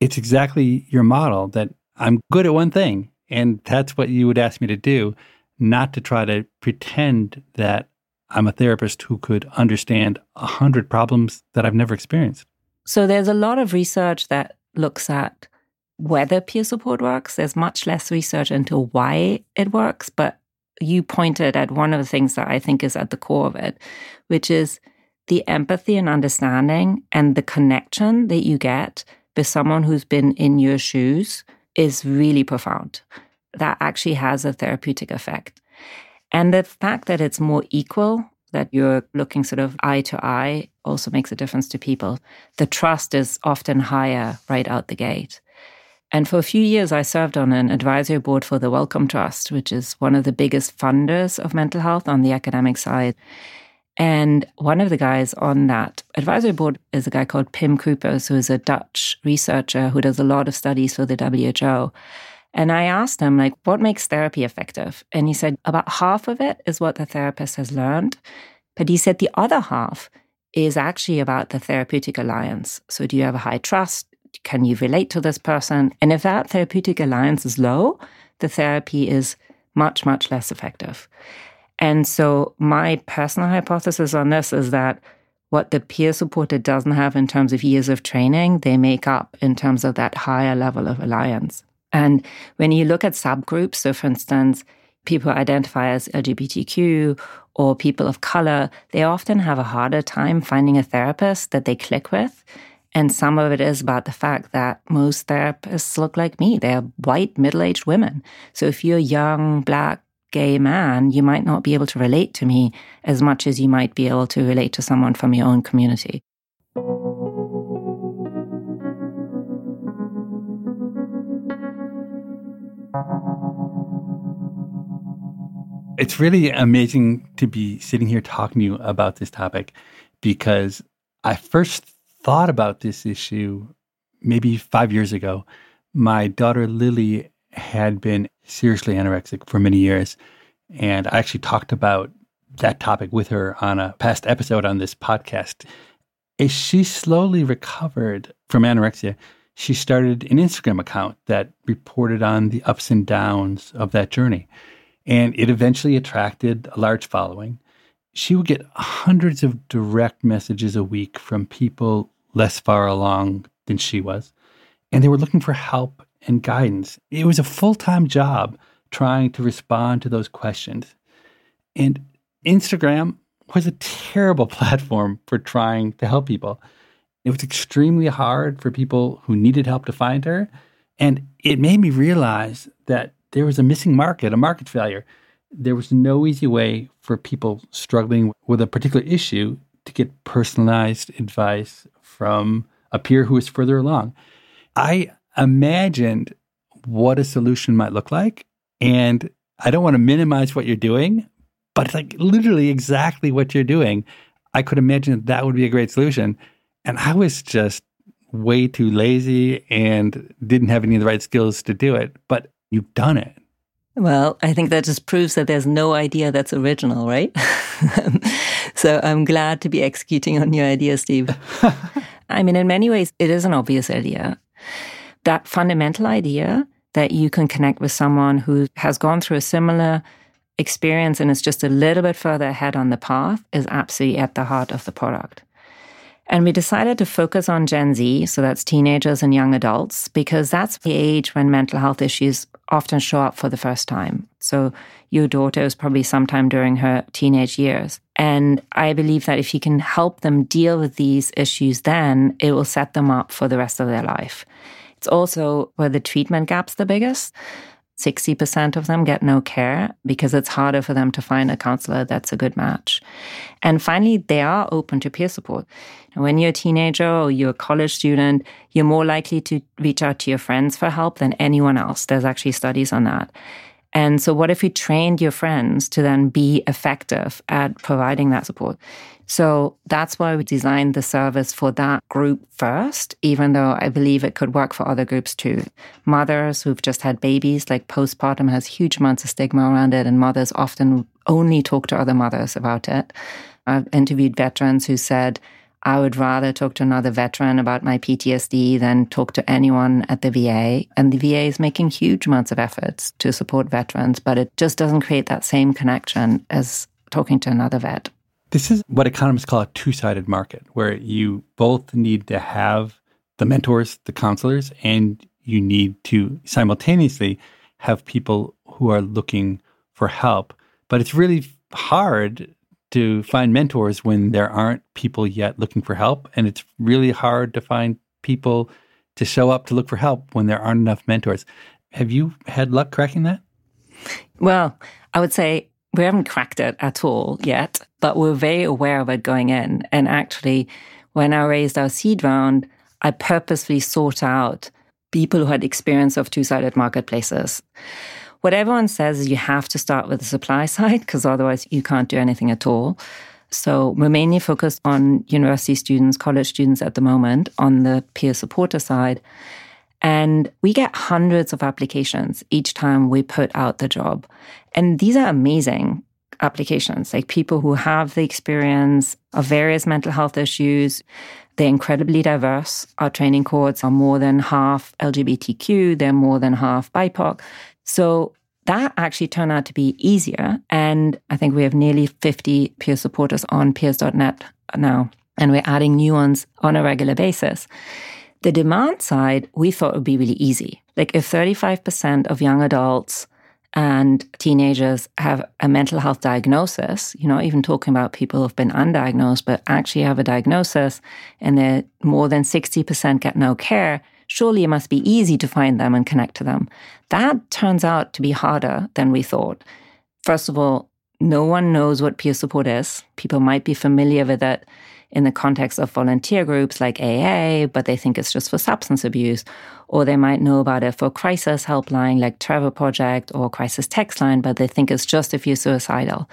It's exactly your model that I'm good at one thing, and that's what you would ask me to do, not to try to pretend that I'm a therapist who could understand a hundred problems that I've never experienced. So there's a lot of research that looks at whether peer support works. There's much less research into why it works, but you pointed at one of the things that I think is at the core of it, which is the empathy and understanding and the connection that you get with someone who's been in your shoes is really profound. That actually has a therapeutic effect. And the fact that it's more equal, that you're looking sort of eye to eye, also makes a difference to people. The trust is often higher right out the gate. And for a few years, I served on an advisory board for the Wellcome Trust, which is one of the biggest funders of mental health on the academic side. And one of the guys on that advisory board is a guy called Pim Cuijpers, who is a Dutch researcher who does a lot of studies for the WHO. And I asked him, like, what makes therapy effective? And he said about half of it is what the therapist has learned. But he said the other half is actually about the therapeutic alliance. So, do you have a high trust? Can you relate to this person? And if that therapeutic alliance is low, the therapy is much, much less effective. And so, my personal hypothesis on this is that what the peer supporter doesn't have in terms of years of training, they make up in terms of that higher level of alliance. And when you look at subgroups, so for instance, people identify as LGBTQ or people of color, they often have a harder time finding a therapist that they click with. And some of it is about the fact that most therapists look like me. They're white, middle aged women. So if you're young, black, gay man, you might not be able to relate to me as much as you might be able to relate to someone from your own community. It's really amazing to be sitting here talking to you about this topic because I first thought about this issue maybe five years ago. My daughter Lily had been seriously anorexic for many years. And I actually talked about that topic with her on a past episode on this podcast. As she slowly recovered from anorexia, she started an Instagram account that reported on the ups and downs of that journey. And it eventually attracted a large following. She would get hundreds of direct messages a week from people less far along than she was. And they were looking for help and guidance. It was a full time job trying to respond to those questions. And Instagram was a terrible platform for trying to help people. It was extremely hard for people who needed help to find her. And it made me realize that there was a missing market, a market failure. There was no easy way for people struggling with a particular issue to get personalized advice from a peer who was further along. I imagined what a solution might look like. And I don't want to minimize what you're doing, but it's like literally exactly what you're doing. I could imagine that, that would be a great solution. And I was just way too lazy and didn't have any of the right skills to do it. But you've done it. Well, I think that just proves that there's no idea that's original, right? so I'm glad to be executing on your idea, Steve. I mean, in many ways, it is an obvious idea that fundamental idea that you can connect with someone who has gone through a similar experience and is just a little bit further ahead on the path is absolutely at the heart of the product. And we decided to focus on Gen Z, so that's teenagers and young adults, because that's the age when mental health issues often show up for the first time. So your daughter is probably sometime during her teenage years. And I believe that if you can help them deal with these issues, then it will set them up for the rest of their life. It's also where the treatment gap's the biggest. 60% of them get no care because it's harder for them to find a counselor that's a good match. And finally, they are open to peer support. When you're a teenager or you're a college student, you're more likely to reach out to your friends for help than anyone else. There's actually studies on that. And so, what if you trained your friends to then be effective at providing that support? So that's why we designed the service for that group first, even though I believe it could work for other groups too. Mothers who've just had babies, like postpartum has huge amounts of stigma around it, and mothers often only talk to other mothers about it. I've interviewed veterans who said, I would rather talk to another veteran about my PTSD than talk to anyone at the VA. And the VA is making huge amounts of efforts to support veterans, but it just doesn't create that same connection as talking to another vet. This is what economists call a two sided market, where you both need to have the mentors, the counselors, and you need to simultaneously have people who are looking for help. But it's really hard to find mentors when there aren't people yet looking for help. And it's really hard to find people to show up to look for help when there aren't enough mentors. Have you had luck cracking that? Well, I would say we haven't cracked it at all yet, but we're very aware of it going in. And actually, when I raised our seed round, I purposely sought out people who had experience of two sided marketplaces what everyone says is you have to start with the supply side because otherwise you can't do anything at all. So we're mainly focused on university students, college students at the moment on the peer supporter side. And we get hundreds of applications each time we put out the job. And these are amazing applications, like people who have the experience of various mental health issues. They're incredibly diverse. Our training cohorts are more than half LGBTQ, they're more than half BIPOC. So that actually turned out to be easier. And I think we have nearly 50 peer supporters on peers.net now, and we're adding new ones on a regular basis. The demand side, we thought would be really easy. Like if 35% of young adults and teenagers have a mental health diagnosis, you're not even talking about people who've been undiagnosed, but actually have a diagnosis, and they're more than 60% get no care, surely it must be easy to find them and connect to them. That turns out to be harder than we thought. First of all, no one knows what peer support is. People might be familiar with it in the context of volunteer groups like AA, but they think it's just for substance abuse. Or they might know about it for crisis helpline like Trevor Project or crisis text line, but they think it's just if you're suicidal.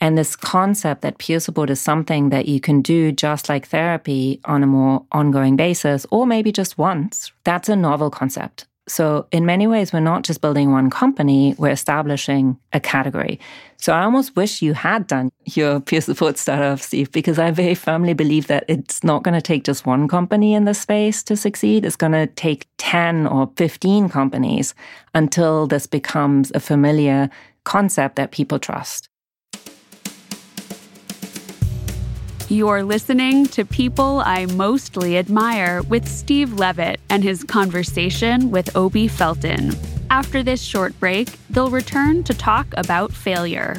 And this concept that peer support is something that you can do just like therapy on a more ongoing basis, or maybe just once, that's a novel concept. So, in many ways, we're not just building one company, we're establishing a category. So, I almost wish you had done your peer support startup, Steve, because I very firmly believe that it's not going to take just one company in this space to succeed. It's going to take 10 or 15 companies until this becomes a familiar concept that people trust. You're listening to People I Mostly Admire with Steve Levitt and his conversation with Obi Felten. After this short break, they'll return to talk about failure.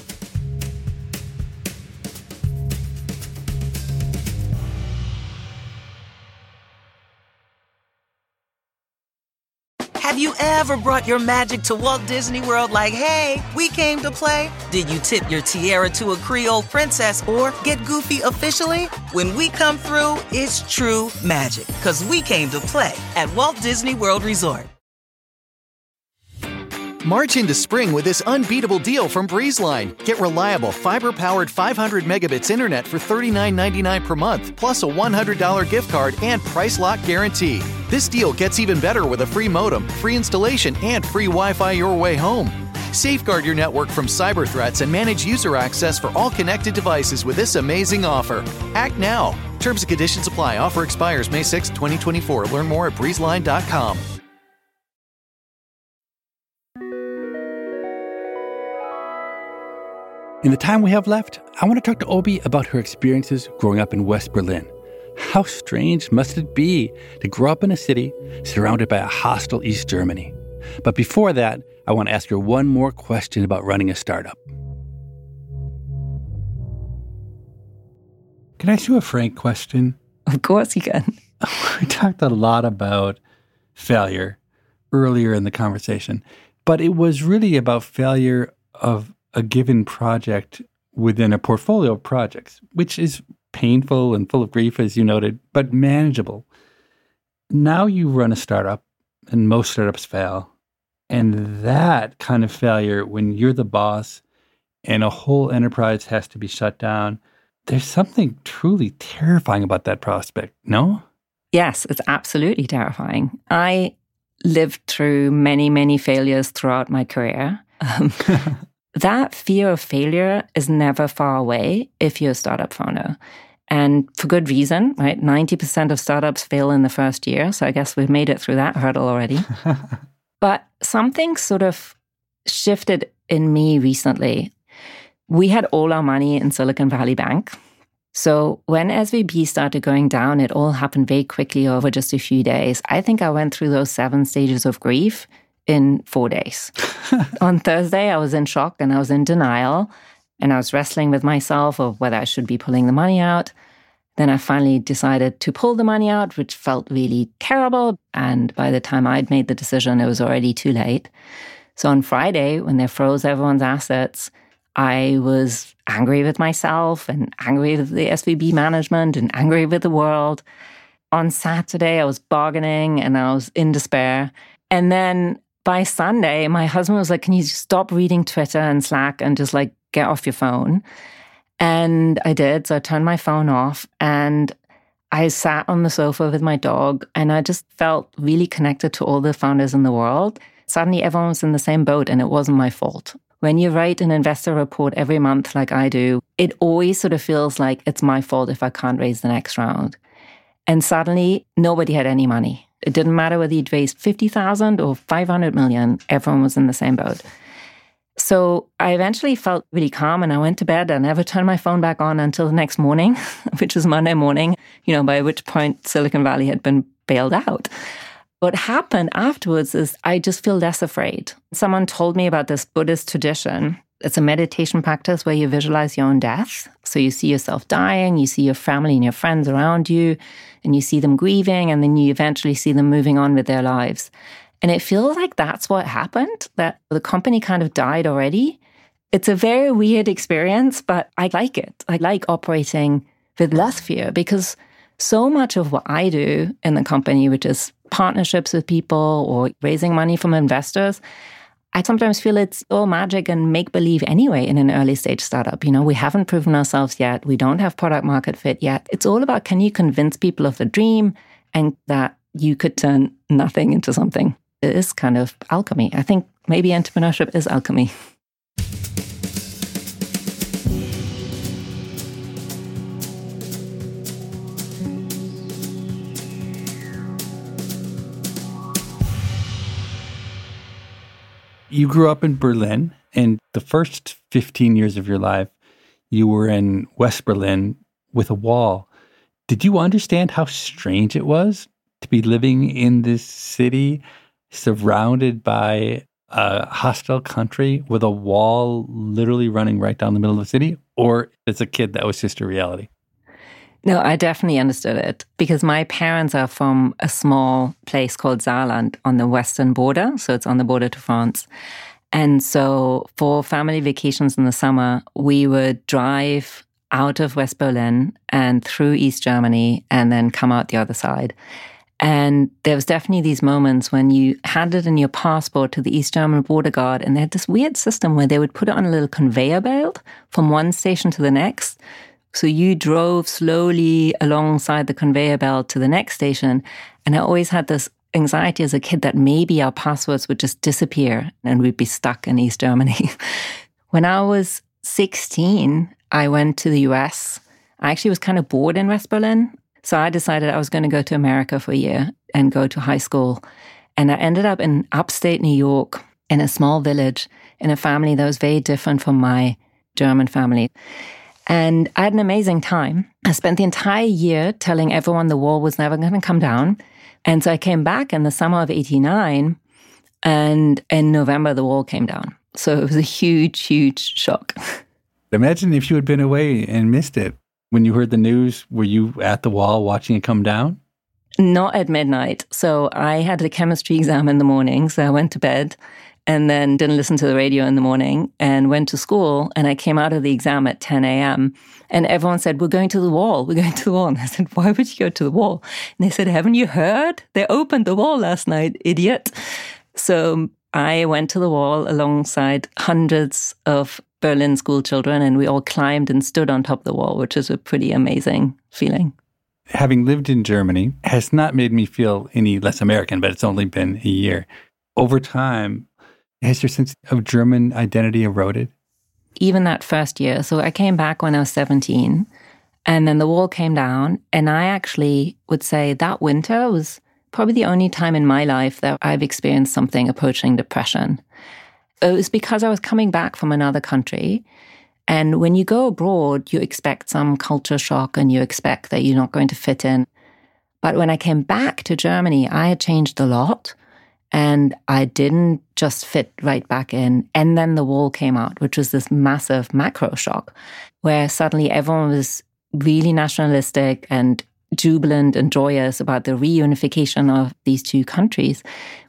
Have you ever brought your magic to Walt Disney World like, hey, we came to play? Did you tip your tiara to a Creole princess or get goofy officially? When we come through, it's true magic, because we came to play at Walt Disney World Resort. March into spring with this unbeatable deal from BreezeLine. Get reliable fiber powered 500 megabits internet for $39.99 per month, plus a $100 gift card and price lock guarantee. This deal gets even better with a free modem, free installation, and free Wi Fi your way home. Safeguard your network from cyber threats and manage user access for all connected devices with this amazing offer. Act now. Terms and conditions apply. Offer expires May 6, 2024. Learn more at breezeline.com. In the time we have left, I want to talk to Obi about her experiences growing up in West Berlin. How strange must it be to grow up in a city surrounded by a hostile East Germany? But before that, I want to ask her one more question about running a startup. Can I ask you a frank question? Of course you can. we talked a lot about failure earlier in the conversation, but it was really about failure of a given project within a portfolio of projects, which is painful and full of grief, as you noted, but manageable. Now you run a startup, and most startups fail. And that kind of failure, when you're the boss and a whole enterprise has to be shut down, there's something truly terrifying about that prospect, no? Yes, it's absolutely terrifying. I lived through many, many failures throughout my career. Um, that fear of failure is never far away if you're a startup founder. And for good reason, right? 90% of startups fail in the first year. So I guess we've made it through that hurdle already. but something sort of shifted in me recently. We had all our money in Silicon Valley Bank. So when SVB started going down, it all happened very quickly over just a few days. I think I went through those seven stages of grief in four days. On Thursday, I was in shock and I was in denial. And I was wrestling with myself of whether I should be pulling the money out. Then I finally decided to pull the money out, which felt really terrible. And by the time I'd made the decision, it was already too late. So on Friday, when they froze everyone's assets, I was angry with myself and angry with the SVB management and angry with the world. On Saturday, I was bargaining and I was in despair. And then by Sunday, my husband was like, Can you stop reading Twitter and Slack and just like get off your phone? And I did. So I turned my phone off and I sat on the sofa with my dog and I just felt really connected to all the founders in the world. Suddenly, everyone was in the same boat and it wasn't my fault. When you write an investor report every month, like I do, it always sort of feels like it's my fault if I can't raise the next round. And suddenly, nobody had any money. It didn't matter whether you'd raised 50,000 or 500 million, everyone was in the same boat. So I eventually felt really calm and I went to bed. I never turned my phone back on until the next morning, which was Monday morning, you know, by which point Silicon Valley had been bailed out. What happened afterwards is I just feel less afraid. Someone told me about this Buddhist tradition. It's a meditation practice where you visualize your own death. So you see yourself dying, you see your family and your friends around you, and you see them grieving, and then you eventually see them moving on with their lives. And it feels like that's what happened, that the company kind of died already. It's a very weird experience, but I like it. I like operating with less fear because so much of what I do in the company, which is partnerships with people or raising money from investors, I sometimes feel it's all magic and make believe anyway in an early stage startup. You know, we haven't proven ourselves yet. We don't have product market fit yet. It's all about can you convince people of the dream and that you could turn nothing into something it is kind of alchemy. I think maybe entrepreneurship is alchemy. You grew up in Berlin, and the first 15 years of your life, you were in West Berlin with a wall. Did you understand how strange it was to be living in this city surrounded by a hostile country with a wall literally running right down the middle of the city? Or as a kid, that was just a reality? No, I definitely understood it because my parents are from a small place called Saarland on the western border. So it's on the border to France. And so for family vacations in the summer, we would drive out of West Berlin and through East Germany and then come out the other side. And there was definitely these moments when you handed in your passport to the East German border guard, and they had this weird system where they would put it on a little conveyor belt from one station to the next. So you drove slowly alongside the conveyor belt to the next station. And I always had this anxiety as a kid that maybe our passwords would just disappear and we'd be stuck in East Germany. when I was 16, I went to the US. I actually was kind of bored in West Berlin. So I decided I was going to go to America for a year and go to high school. And I ended up in upstate New York in a small village in a family that was very different from my German family. And I had an amazing time. I spent the entire year telling everyone the wall was never going to come down. And so I came back in the summer of 89 and in November the wall came down. So it was a huge, huge shock. Imagine if you had been away and missed it. When you heard the news, were you at the wall watching it come down? Not at midnight. So I had a chemistry exam in the morning. So I went to bed and then didn't listen to the radio in the morning and went to school. And I came out of the exam at 10 a.m. And everyone said, We're going to the wall. We're going to the wall. And I said, Why would you go to the wall? And they said, Haven't you heard? They opened the wall last night, idiot. So I went to the wall alongside hundreds of Berlin school children, and we all climbed and stood on top of the wall, which is a pretty amazing feeling. Having lived in Germany has not made me feel any less American, but it's only been a year. Over time, has your sense of German identity eroded? Even that first year. So I came back when I was 17, and then the wall came down. And I actually would say that winter was probably the only time in my life that I've experienced something approaching depression. It was because I was coming back from another country. And when you go abroad, you expect some culture shock and you expect that you're not going to fit in. But when I came back to Germany, I had changed a lot and I didn't just fit right back in. And then the wall came out, which was this massive macro shock where suddenly everyone was really nationalistic and jubilant and joyous about the reunification of these two countries,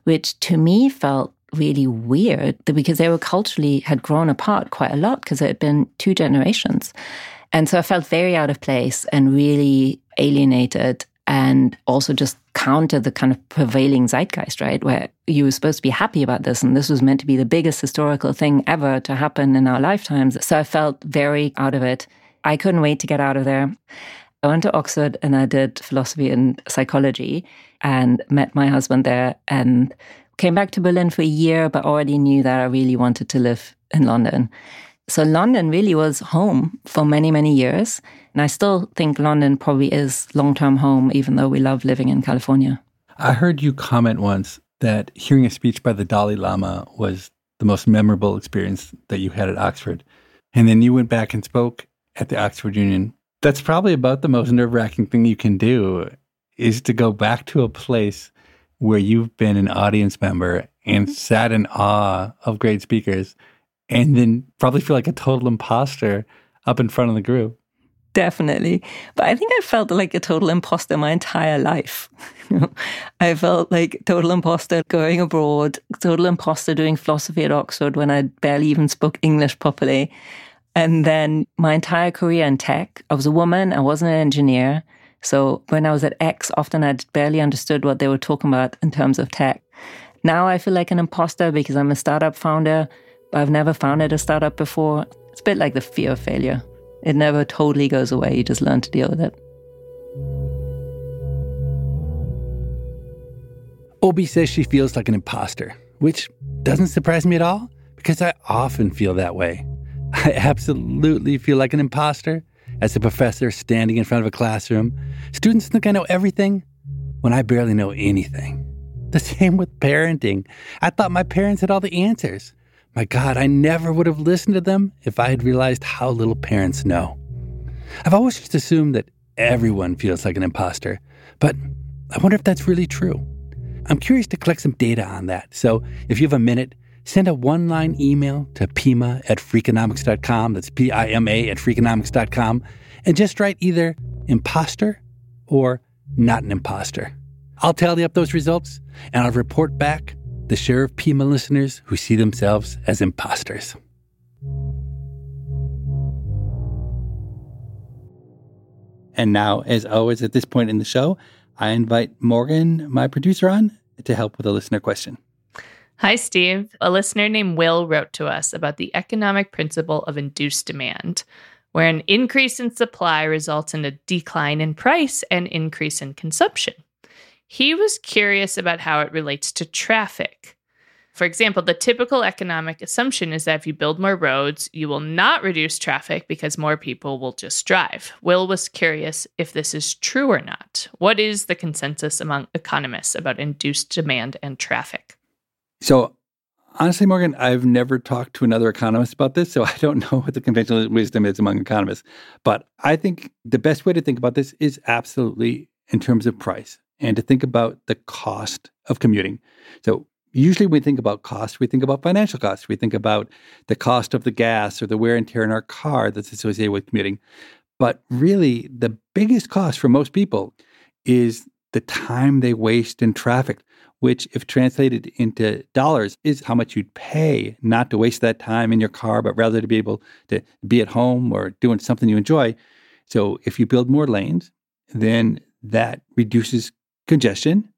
which to me felt really weird because they were culturally had grown apart quite a lot because it had been two generations. And so I felt very out of place and really alienated and also just counter the kind of prevailing zeitgeist, right? Where you were supposed to be happy about this. And this was meant to be the biggest historical thing ever to happen in our lifetimes. So I felt very out of it. I couldn't wait to get out of there. I went to Oxford and I did philosophy and psychology and met my husband there and came back to Berlin for a year, but already knew that I really wanted to live in London. So London really was home for many, many years. And I still think London probably is long term home, even though we love living in California. I heard you comment once that hearing a speech by the Dalai Lama was the most memorable experience that you had at Oxford. And then you went back and spoke at the Oxford Union that's probably about the most nerve wracking thing you can do is to go back to a place where you've been an audience member and mm-hmm. sat in awe of great speakers and then probably feel like a total imposter up in front of the group. Definitely. But I think I felt like a total imposter my entire life. I felt like total imposter going abroad, total imposter doing philosophy at Oxford when I barely even spoke English properly. And then my entire career in tech, I was a woman, I wasn't an engineer. So when I was at X, often I barely understood what they were talking about in terms of tech. Now I feel like an imposter because I'm a startup founder, I've never founded a startup before. It's a bit like the fear of failure. It never totally goes away, you just learn to deal with it. Obi says she feels like an imposter, which doesn't surprise me at all because I often feel that way. I absolutely feel like an imposter as a professor standing in front of a classroom. Students think I know everything when I barely know anything. The same with parenting. I thought my parents had all the answers. My God, I never would have listened to them if I had realized how little parents know. I've always just assumed that everyone feels like an imposter, but I wonder if that's really true. I'm curious to collect some data on that. So if you have a minute, send a one line email to pima at freakonomics.com. That's P I M A at freakonomics.com. And just write either imposter or not an imposter. I'll tally up those results and I'll report back the share of Pima listeners who see themselves as imposters. And now, as always, at this point in the show, I invite Morgan, my producer, on to help with a listener question. Hi, Steve. A listener named Will wrote to us about the economic principle of induced demand, where an increase in supply results in a decline in price and increase in consumption. He was curious about how it relates to traffic. For example, the typical economic assumption is that if you build more roads, you will not reduce traffic because more people will just drive. Will was curious if this is true or not. What is the consensus among economists about induced demand and traffic? So, honestly, Morgan, I've never talked to another economist about this, so I don't know what the conventional wisdom is among economists. But I think the best way to think about this is absolutely in terms of price and to think about the cost of commuting. So, usually when we think about cost, we think about financial costs. We think about the cost of the gas or the wear and tear in our car that's associated with commuting. But really, the biggest cost for most people is the time they waste in traffic, which, if translated into dollars, is how much you'd pay not to waste that time in your car, but rather to be able to be at home or doing something you enjoy. So, if you build more lanes, then that reduces congestion,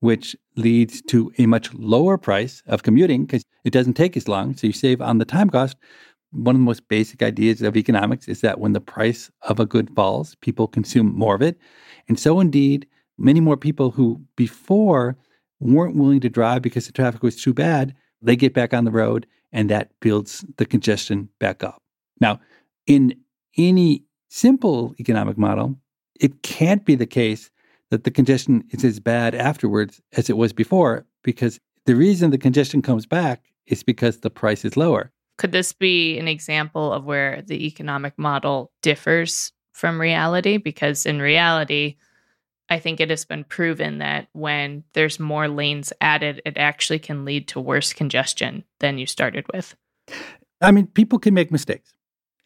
which leads to a much lower price of commuting because it doesn't take as long. So, you save on the time cost. One of the most basic ideas of economics is that when the price of a good falls, people consume more of it. And so, indeed, many more people who before weren't willing to drive because the traffic was too bad, they get back on the road and that builds the congestion back up. Now, in any simple economic model, it can't be the case that the congestion is as bad afterwards as it was before because the reason the congestion comes back is because the price is lower. Could this be an example of where the economic model differs from reality? Because in reality, I think it has been proven that when there's more lanes added, it actually can lead to worse congestion than you started with. I mean, people can make mistakes.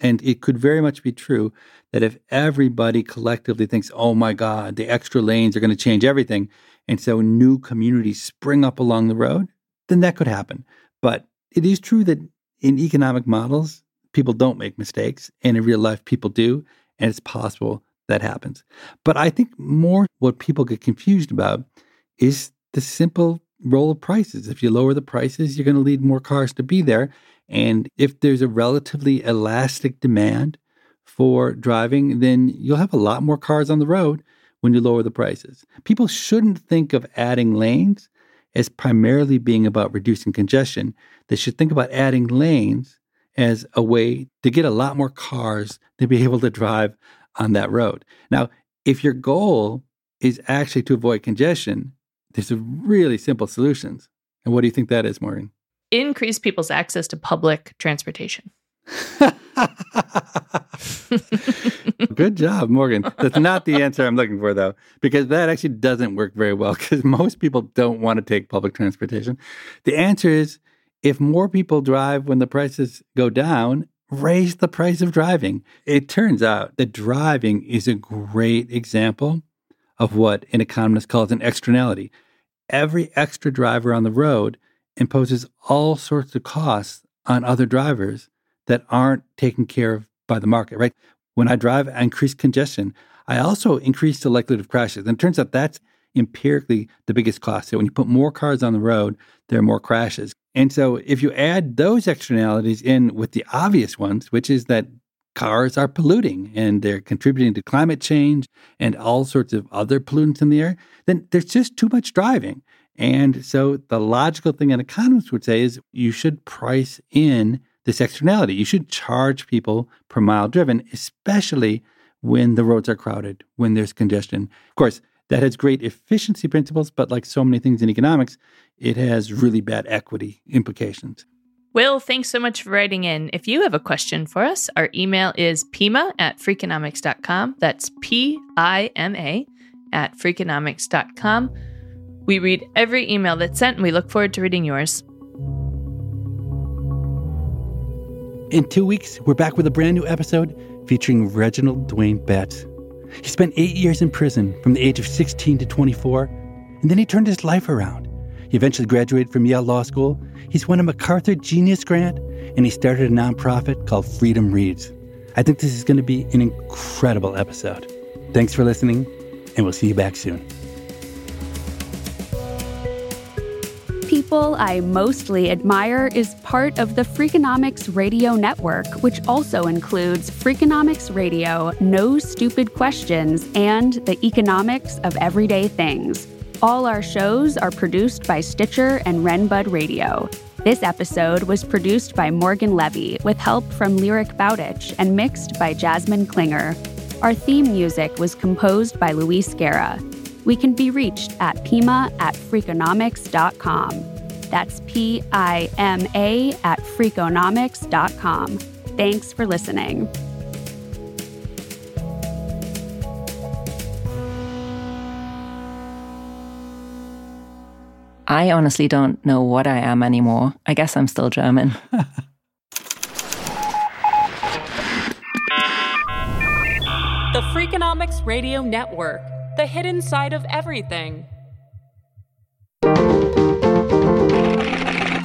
And it could very much be true that if everybody collectively thinks, oh my God, the extra lanes are going to change everything, and so new communities spring up along the road, then that could happen. But it is true that in economic models, people don't make mistakes, and in real life, people do. And it's possible that happens. But I think more what people get confused about is the simple role of prices. If you lower the prices, you're going to lead more cars to be there. And if there's a relatively elastic demand for driving, then you'll have a lot more cars on the road when you lower the prices. People shouldn't think of adding lanes as primarily being about reducing congestion. They should think about adding lanes as a way to get a lot more cars to be able to drive on that road. Now, if your goal is actually to avoid congestion, there's a really simple solutions. And what do you think that is, Morgan? Increase people's access to public transportation. Good job, Morgan. That's not the answer I'm looking for, though, because that actually doesn't work very well because most people don't want to take public transportation. The answer is if more people drive when the prices go down, raise the price of driving. It turns out that driving is a great example of what an economist calls an externality. Every extra driver on the road imposes all sorts of costs on other drivers that aren't taken care of by the market, right? When I drive, I increase congestion. I also increase the likelihood of crashes. And it turns out that's empirically the biggest cost. So when you put more cars on the road, there are more crashes. And so if you add those externalities in with the obvious ones, which is that cars are polluting and they're contributing to climate change and all sorts of other pollutants in the air, then there's just too much driving. And so the logical thing an economist would say is you should price in this externality. You should charge people per mile driven, especially when the roads are crowded, when there's congestion. Of course, that has great efficiency principles, but like so many things in economics, it has really bad equity implications. Will, thanks so much for writing in. If you have a question for us, our email is pima at freakonomics.com. That's P I M A at freakonomics.com. We read every email that's sent and we look forward to reading yours. In two weeks, we're back with a brand new episode featuring Reginald Dwayne Betts. He spent eight years in prison from the age of 16 to 24, and then he turned his life around. He eventually graduated from Yale Law School. He's won a MacArthur Genius Grant, and he started a nonprofit called Freedom Reads. I think this is going to be an incredible episode. Thanks for listening, and we'll see you back soon. People I Mostly Admire is part of the Freakonomics Radio Network, which also includes Freakonomics Radio, No Stupid Questions, and The Economics of Everyday Things. All our shows are produced by Stitcher and Renbud Radio. This episode was produced by Morgan Levy with help from Lyric Bowditch and mixed by Jasmine Klinger. Our theme music was composed by Luis Guerra. We can be reached at pima at freakonomics.com. That's P I M A at freakonomics.com. Thanks for listening. I honestly don't know what I am anymore. I guess I'm still German. The Freakonomics Radio Network, the hidden side of everything.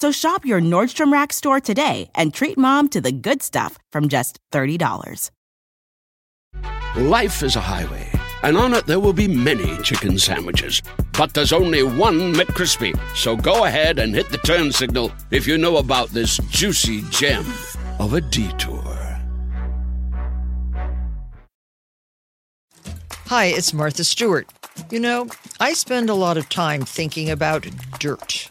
So shop your Nordstrom Rack store today and treat mom to the good stuff from just $30. Life is a highway, and on it there will be many chicken sandwiches. But there's only one McCrispy. So go ahead and hit the turn signal if you know about this juicy gem of a detour. Hi, it's Martha Stewart. You know, I spend a lot of time thinking about dirt.